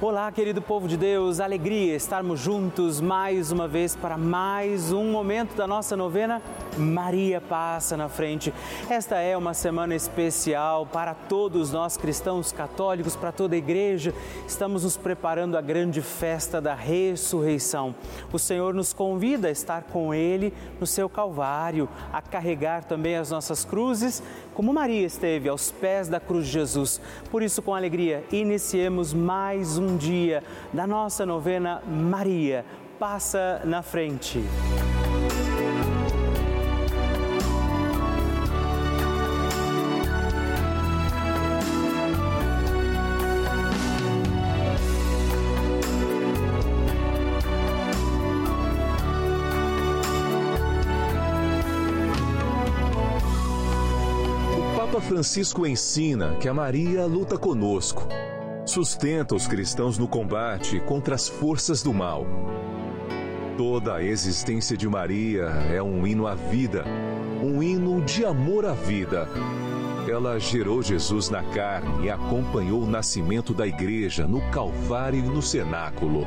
Olá, querido povo de Deus, alegria estarmos juntos mais uma vez para mais um momento da nossa novena. Maria passa na frente. Esta é uma semana especial para todos nós cristãos católicos, para toda a igreja. Estamos nos preparando a grande festa da ressurreição. O Senhor nos convida a estar com Ele no seu Calvário, a carregar também as nossas cruzes, como Maria esteve aos pés da cruz de Jesus. Por isso, com alegria, iniciemos mais um dia da nossa novena Maria. Passa na frente. Papa Francisco ensina que a Maria luta conosco, sustenta os cristãos no combate contra as forças do mal. Toda a existência de Maria é um hino à vida, um hino de amor à vida. Ela gerou Jesus na carne e acompanhou o nascimento da igreja no Calvário e no cenáculo.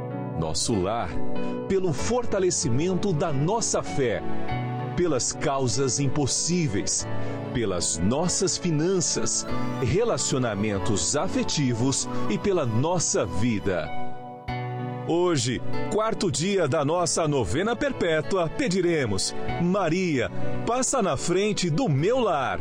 nosso lar, pelo fortalecimento da nossa fé, pelas causas impossíveis, pelas nossas finanças, relacionamentos afetivos e pela nossa vida. Hoje, quarto dia da nossa novena perpétua, pediremos: Maria, passa na frente do meu lar.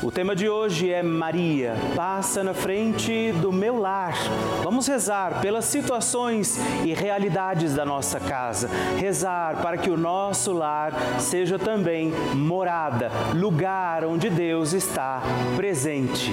O tema de hoje é Maria, passa na frente do meu lar. Vamos rezar pelas situações e realidades da nossa casa. Rezar para que o nosso lar seja também morada, lugar onde Deus está presente.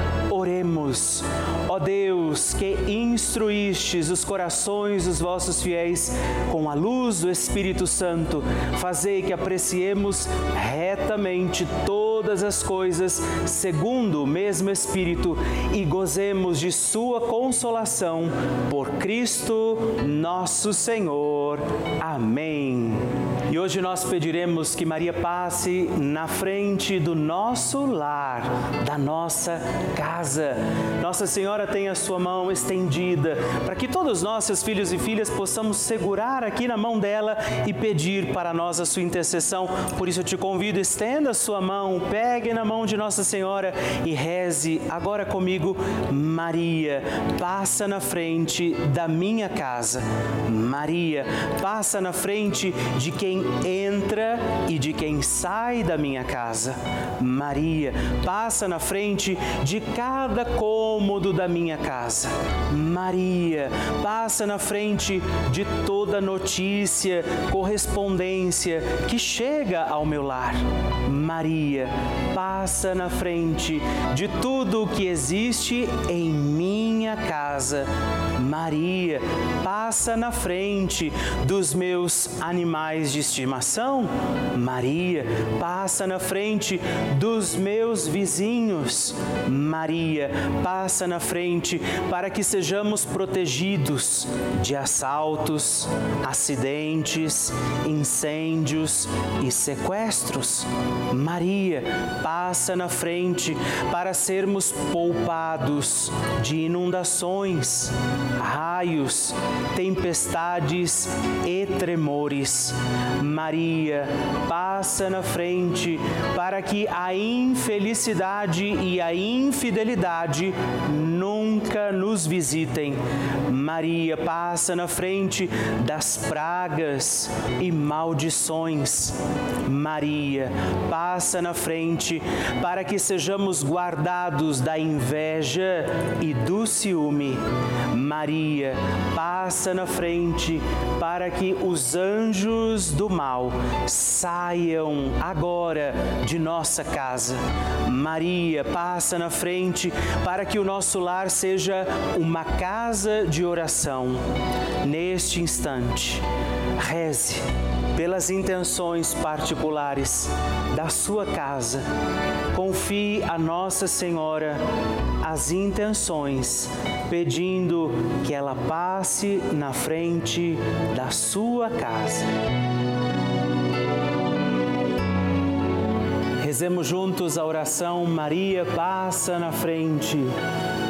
Oremos. Ó Deus, que instruístes os corações dos vossos fiéis com a luz do Espírito Santo, fazei que apreciemos retamente todas as coisas segundo o mesmo Espírito e gozemos de sua consolação por Cristo nosso Senhor. Amém. E hoje nós pediremos que Maria passe na frente do nosso lar, da nossa casa. Nossa Senhora tem a sua mão estendida para que todos nós, seus filhos e filhas, possamos segurar aqui na mão dela e pedir para nós a sua intercessão. Por isso eu te convido, estenda a sua mão, pegue na mão de Nossa Senhora e reze agora comigo, Maria, passa na frente da minha casa. Maria, passa na frente de quem entra e de quem sai da minha casa. Maria, passa na frente de cada cômodo da minha casa. Maria, passa na frente de toda notícia, correspondência que chega ao meu lar. Maria, passa na frente de tudo o que existe em minha casa. Maria, passa na frente dos meus animais de estimação. Maria, passa na frente dos meus vizinhos. Maria, passa na frente para que sejamos protegidos de assaltos, acidentes, incêndios e sequestros. Maria, passa na frente para sermos poupados de inundações, raios, tempestades e tremores. Maria, passa na frente para que a infelicidade e a infidelidade nunca nos visitem. Maria passa na frente das pragas e maldições. Maria passa na frente para que sejamos guardados da inveja e do ciúme. Maria passa na frente para que os anjos do mal saiam agora de nossa casa. Maria passa na frente para que o nosso lar seja uma casa de oração. Neste instante, reze pelas intenções particulares da sua casa. Confie a Nossa Senhora as intenções, pedindo que ela passe na frente da sua casa. Rezemos juntos a oração Maria passa na frente.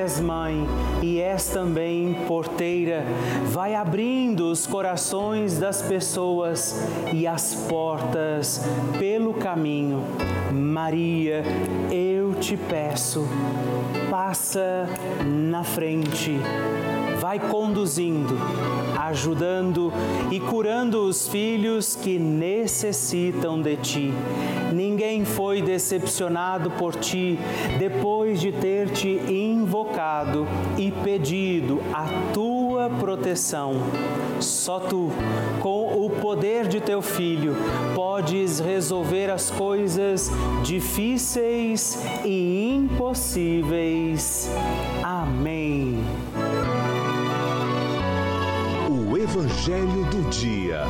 és mãe e és também porteira. Vai abrindo os corações das pessoas e as portas pelo caminho. Maria, eu te peço, passa na frente vai conduzindo, ajudando e curando os filhos que necessitam de ti. Ninguém foi decepcionado por ti depois de ter te invocado e pedido a tua proteção. Só tu, com o poder de teu filho, podes resolver as coisas difíceis e impossíveis. Amém. Evangelho do Dia.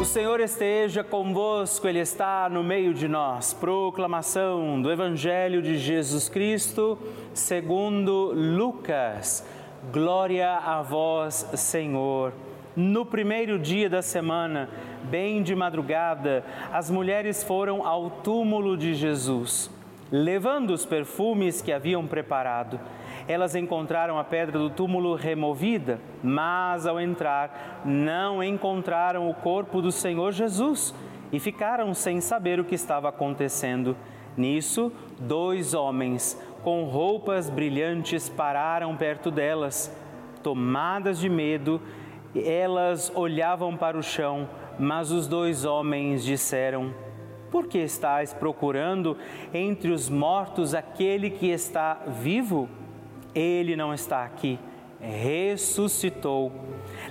O Senhor esteja convosco, Ele está no meio de nós. Proclamação do Evangelho de Jesus Cristo, segundo Lucas. Glória a vós, Senhor. No primeiro dia da semana, bem de madrugada, as mulheres foram ao túmulo de Jesus, levando os perfumes que haviam preparado elas encontraram a pedra do túmulo removida, mas ao entrar não encontraram o corpo do Senhor Jesus e ficaram sem saber o que estava acontecendo. Nisso, dois homens com roupas brilhantes pararam perto delas. Tomadas de medo, elas olhavam para o chão, mas os dois homens disseram: Por que estáis procurando entre os mortos aquele que está vivo? Ele não está aqui, ressuscitou.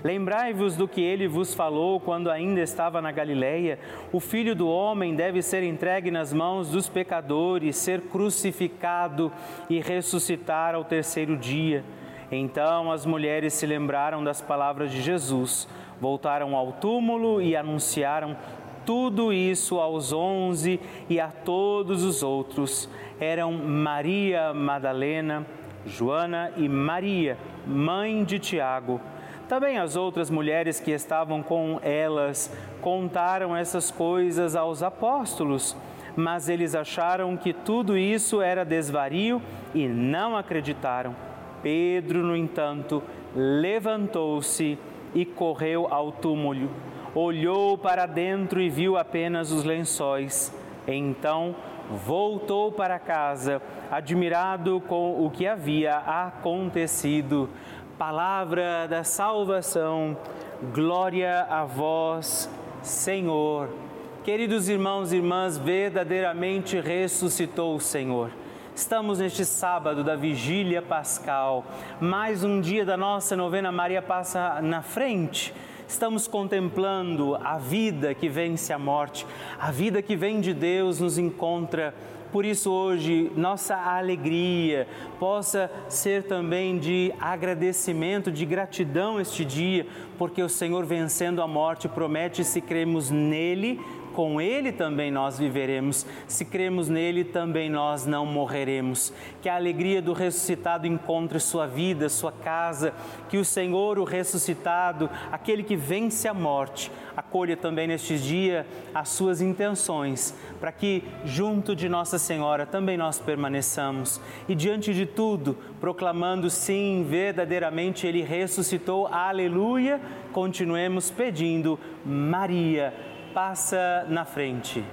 Lembrai-vos do que ele vos falou quando ainda estava na Galileia: o filho do homem deve ser entregue nas mãos dos pecadores, ser crucificado e ressuscitar ao terceiro dia. Então as mulheres se lembraram das palavras de Jesus, voltaram ao túmulo e anunciaram tudo isso aos onze e a todos os outros. Eram Maria Madalena, Joana e Maria, mãe de Tiago. Também as outras mulheres que estavam com elas contaram essas coisas aos apóstolos, mas eles acharam que tudo isso era desvario e não acreditaram. Pedro, no entanto, levantou-se e correu ao túmulo. Olhou para dentro e viu apenas os lençóis. Então, voltou para casa, admirado com o que havia acontecido. Palavra da salvação, glória a vós, Senhor. Queridos irmãos e irmãs, verdadeiramente ressuscitou o Senhor. Estamos neste sábado da vigília pascal, mais um dia da nossa novena Maria passa na frente. Estamos contemplando a vida que vence a morte, a vida que vem de Deus nos encontra. Por isso, hoje, nossa alegria possa ser também de agradecimento, de gratidão este dia, porque o Senhor, vencendo a morte, promete: se cremos nele, com Ele também nós viveremos. Se cremos nele, também nós não morreremos. Que a alegria do ressuscitado encontre sua vida, sua casa. Que o Senhor, o ressuscitado, aquele que vence a morte, acolha também neste dia as suas intenções, para que junto de Nossa Senhora também nós permaneçamos. E diante de tudo, proclamando sim, verdadeiramente Ele ressuscitou, aleluia, continuemos pedindo, Maria passa na frente.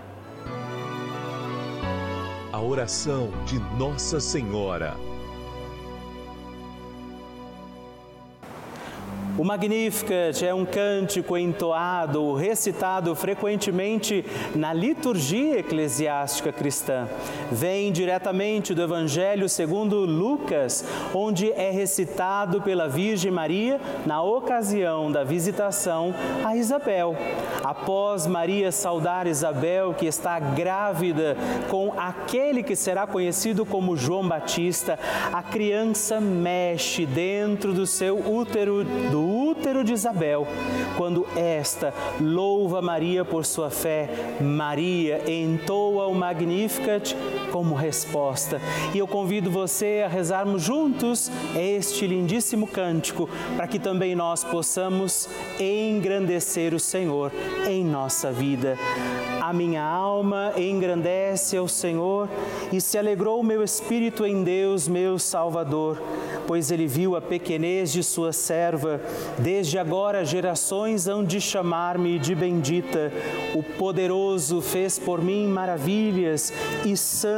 A oração de Nossa Senhora. O Magnificat é um cântico entoado, recitado frequentemente na liturgia eclesiástica cristã. Vem diretamente do Evangelho segundo Lucas, onde é recitado pela Virgem Maria na ocasião da visitação a Isabel. Após Maria saudar Isabel, que está grávida com aquele que será conhecido como João Batista, a criança mexe dentro do seu útero do útero de Isabel. Quando esta louva Maria por sua fé, Maria entoa o Magnificat como resposta. E eu convido você a rezarmos juntos este lindíssimo cântico, para que também nós possamos engrandecer o Senhor em nossa vida. A minha alma engrandece ao Senhor e se alegrou o meu espírito em Deus, meu Salvador, pois ele viu a pequenez de sua serva. Desde agora gerações hão de chamar-me de bendita. O poderoso fez por mim maravilhas e santo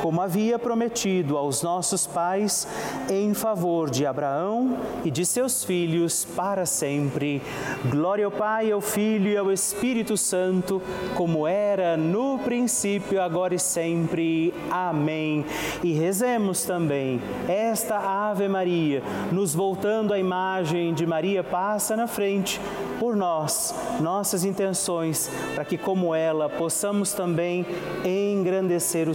como havia prometido aos nossos pais, em favor de Abraão e de seus filhos para sempre. Glória ao Pai, ao Filho e ao Espírito Santo, como era no princípio, agora e sempre. Amém. E rezemos também esta Ave Maria, nos voltando à imagem de Maria passa na frente por nós, nossas intenções, para que como ela possamos também engrandecer o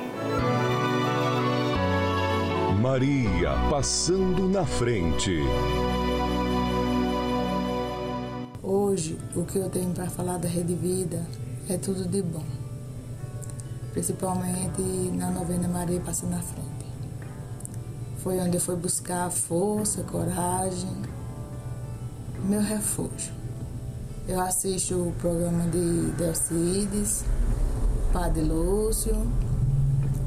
Maria passando na frente. Hoje, o que eu tenho para falar da Rede Vida é tudo de bom, principalmente na novena Maria passando na frente. Foi onde eu fui buscar força, coragem, meu refúgio. Eu assisto o programa de Delcides, Padre Lúcio,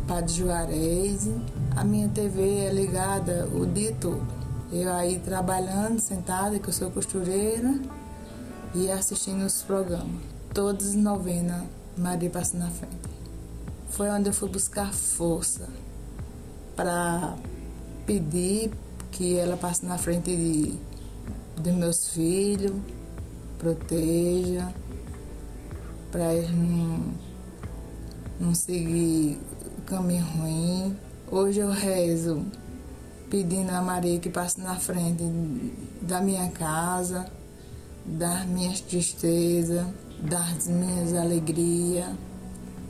Padre Juarez a minha TV é ligada o dia todo. Eu aí trabalhando, sentada, que eu sou costureira, e assistindo os programas. Todos novena, Maria passa na frente. Foi onde eu fui buscar força para pedir que ela passe na frente de, de meus filhos, proteja, para eles não, não seguir o caminho ruim Hoje eu rezo pedindo a Maria que passe na frente da minha casa, das minhas tristezas, das minhas alegrias.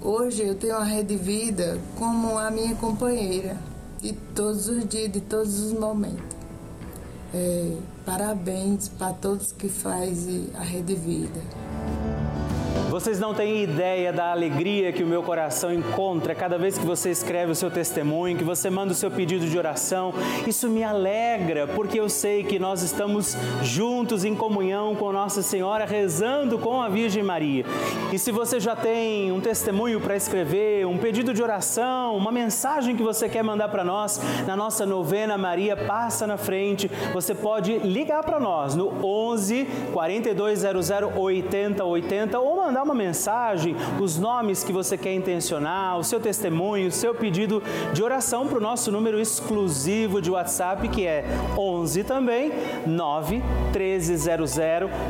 Hoje eu tenho a Rede Vida como a minha companheira de todos os dias, de todos os momentos. É, parabéns para todos que fazem a Rede Vida. Vocês não têm ideia da alegria que o meu coração encontra cada vez que você escreve o seu testemunho, que você manda o seu pedido de oração. Isso me alegra, porque eu sei que nós estamos juntos em comunhão com Nossa Senhora, rezando com a Virgem Maria. E se você já tem um testemunho para escrever, um pedido de oração, uma mensagem que você quer mandar para nós, na nossa novena Maria Passa na Frente, você pode ligar para nós no 11 4200 8080 ou mandar uma mensagem, os nomes que você quer intencionar, o seu testemunho, o seu pedido de oração para o nosso número exclusivo de WhatsApp, que é 11 também 9 1300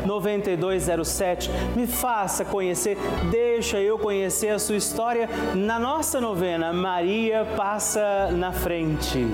9207. Me faça conhecer, deixa eu conhecer a sua história na nossa novena Maria Passa na Frente.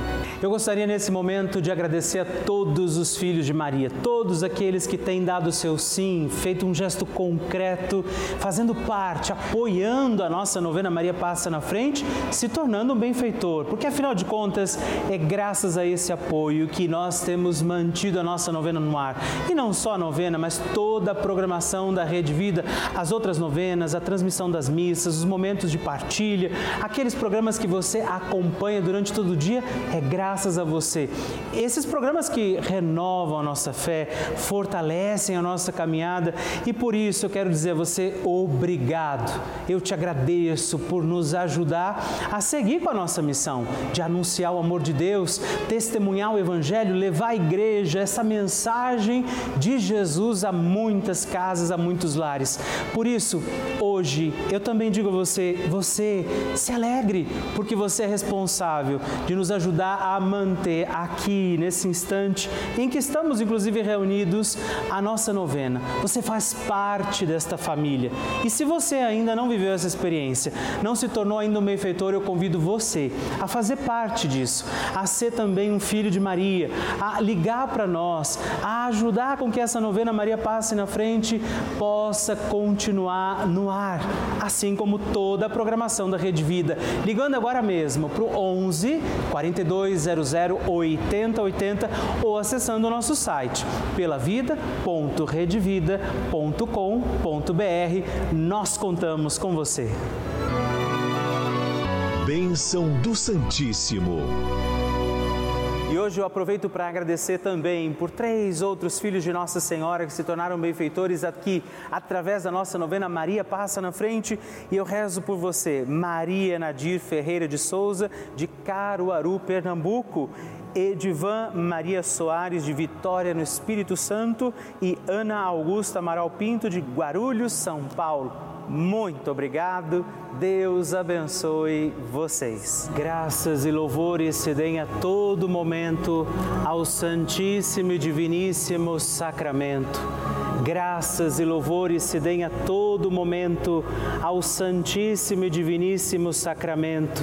Eu gostaria nesse momento de agradecer a todos os filhos de Maria, todos aqueles que têm dado o seu sim, feito um gesto concreto fazendo parte, apoiando a nossa novena Maria Passa na Frente, se tornando um benfeitor. Porque afinal de contas, é graças a esse apoio que nós temos mantido a nossa novena no ar. E não só a novena, mas toda a programação da Rede Vida, as outras novenas, a transmissão das missas, os momentos de partilha, aqueles programas que você acompanha durante todo o dia, é graças a você. Esses programas que renovam a nossa fé, fortalecem a nossa caminhada e por isso eu quero dizer a você, obrigado. Eu te agradeço por nos ajudar a seguir com a nossa missão de anunciar o amor de Deus, testemunhar o Evangelho, levar à igreja essa mensagem de Jesus a muitas casas, a muitos lares. Por isso, hoje, eu também digo a você: você se alegre, porque você é responsável de nos ajudar a manter aqui, nesse instante em que estamos, inclusive, reunidos, a nossa novena. Você faz parte desta família e se você ainda não viveu essa experiência, não se tornou ainda um benfeitor, eu convido você a fazer parte disso, a ser também um filho de Maria, a ligar para nós, a ajudar com que essa novena Maria passe na frente possa continuar no ar, assim como toda a programação da Rede Vida. Ligando agora mesmo para o 11 4200 8080 ou acessando o nosso site pelavida.redvida.com.br nós contamos com você. Bênção do Santíssimo. E hoje eu aproveito para agradecer também por três outros filhos de Nossa Senhora que se tornaram benfeitores aqui, através da nossa novena Maria Passa na Frente. E eu rezo por você, Maria Nadir Ferreira de Souza, de Caruaru, Pernambuco. Edivan Maria Soares de Vitória no Espírito Santo e Ana Augusta Amaral Pinto de Guarulhos, São Paulo. Muito obrigado. Deus abençoe vocês. Graças e louvores se deem a todo momento ao Santíssimo e Diviníssimo Sacramento. Graças e louvores se deem a todo momento ao Santíssimo e Diviníssimo Sacramento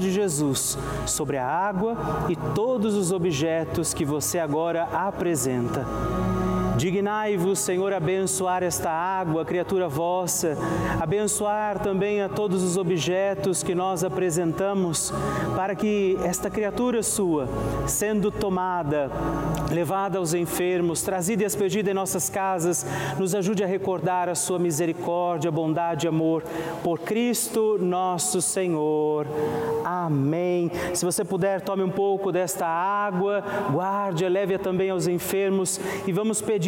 de Jesus sobre a água e todos os objetos que você agora apresenta. Dignai-vos, Senhor, abençoar esta água, criatura vossa, abençoar também a todos os objetos que nós apresentamos, para que esta criatura sua, sendo tomada, levada aos enfermos, trazida e expedida em nossas casas, nos ajude a recordar a sua misericórdia, bondade e amor. Por Cristo nosso Senhor. Amém. Se você puder, tome um pouco desta água, guarde, leve-a também aos enfermos e vamos pedir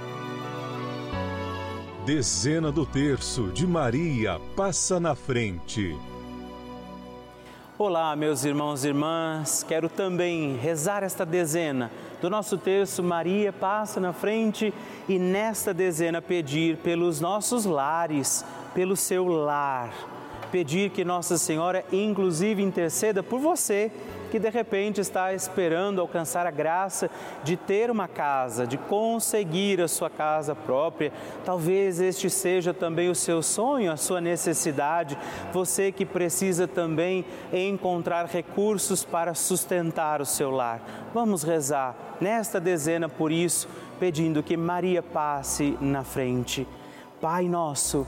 Dezena do terço de Maria passa na frente. Olá, meus irmãos e irmãs, quero também rezar esta dezena. Do nosso terço Maria passa na frente e nesta dezena pedir pelos nossos lares, pelo seu lar. Pedir que Nossa Senhora, inclusive, interceda por você que de repente está esperando alcançar a graça de ter uma casa, de conseguir a sua casa própria. Talvez este seja também o seu sonho, a sua necessidade. Você que precisa também encontrar recursos para sustentar o seu lar. Vamos rezar nesta dezena por isso, pedindo que Maria passe na frente. Pai nosso,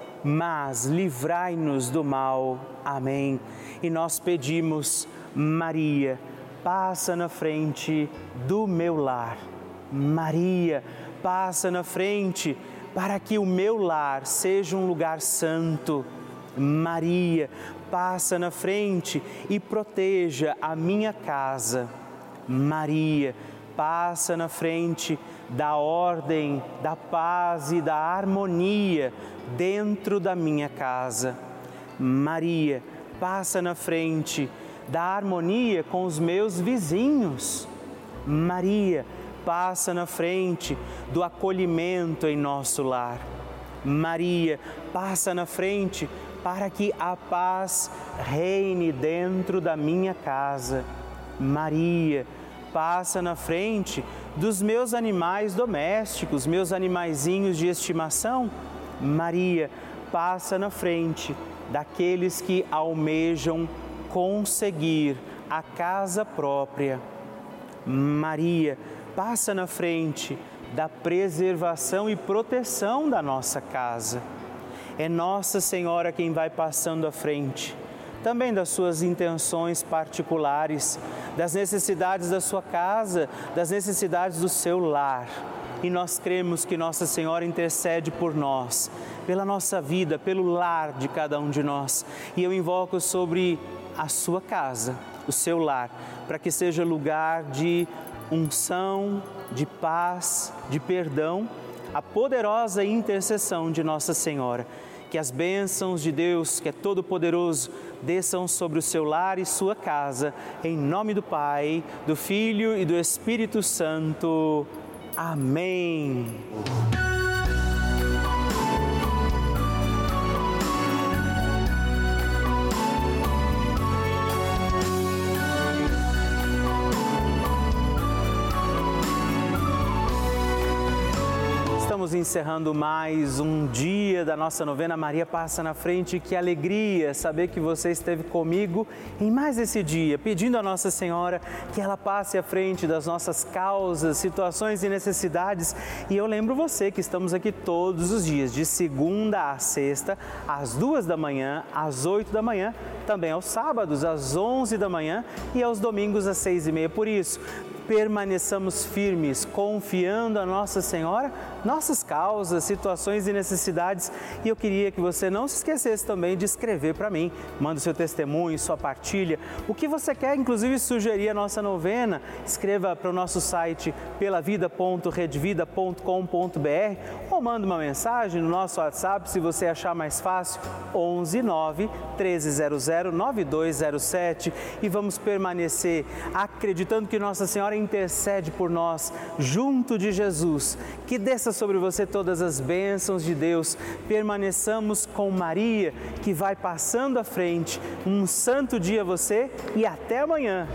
mas livrai-nos do mal. Amém. E nós pedimos Maria, passa na frente do meu lar. Maria, passa na frente para que o meu lar seja um lugar santo. Maria, passa na frente e proteja a minha casa. Maria, passa na frente da ordem, da paz e da harmonia dentro da minha casa. Maria, passa na frente da harmonia com os meus vizinhos. Maria passa na frente do acolhimento em nosso lar. Maria passa na frente para que a paz reine dentro da minha casa. Maria passa na frente dos meus animais domésticos, meus animaizinhos de estimação. Maria passa na frente daqueles que almejam conseguir a casa própria. Maria passa na frente da preservação e proteção da nossa casa. É Nossa Senhora quem vai passando à frente, também das suas intenções particulares, das necessidades da sua casa, das necessidades do seu lar. E nós cremos que Nossa Senhora intercede por nós, pela nossa vida, pelo lar de cada um de nós. E eu invoco sobre a sua casa, o seu lar, para que seja lugar de unção, de paz, de perdão, a poderosa intercessão de Nossa Senhora. Que as bênçãos de Deus, que é todo-poderoso, desçam sobre o seu lar e sua casa, em nome do Pai, do Filho e do Espírito Santo. Amém. Estamos encerrando mais um dia da nossa novena Maria Passa na Frente. Que alegria saber que você esteve comigo em mais esse dia, pedindo a Nossa Senhora que ela passe à frente das nossas causas, situações e necessidades. E eu lembro você que estamos aqui todos os dias, de segunda a sexta, às duas da manhã, às oito da manhã, também aos sábados, às onze da manhã e aos domingos às seis e meia. Por isso, permaneçamos firmes, confiando a Nossa Senhora nossas causas, situações e necessidades. E eu queria que você não se esquecesse também de escrever para mim. Manda seu testemunho, sua partilha, o que você quer, inclusive sugerir a nossa novena. Escreva para o nosso site pelavida.redvida.com.br ou manda uma mensagem no nosso WhatsApp se você achar mais fácil, 11 9 1300 9207 e vamos permanecer acreditando que Nossa Senhora intercede por nós junto de Jesus. Que desça sobre você todas as bênçãos de Deus. Permaneçamos com Maria, que vai passando à frente. Um santo dia a você e até amanhã.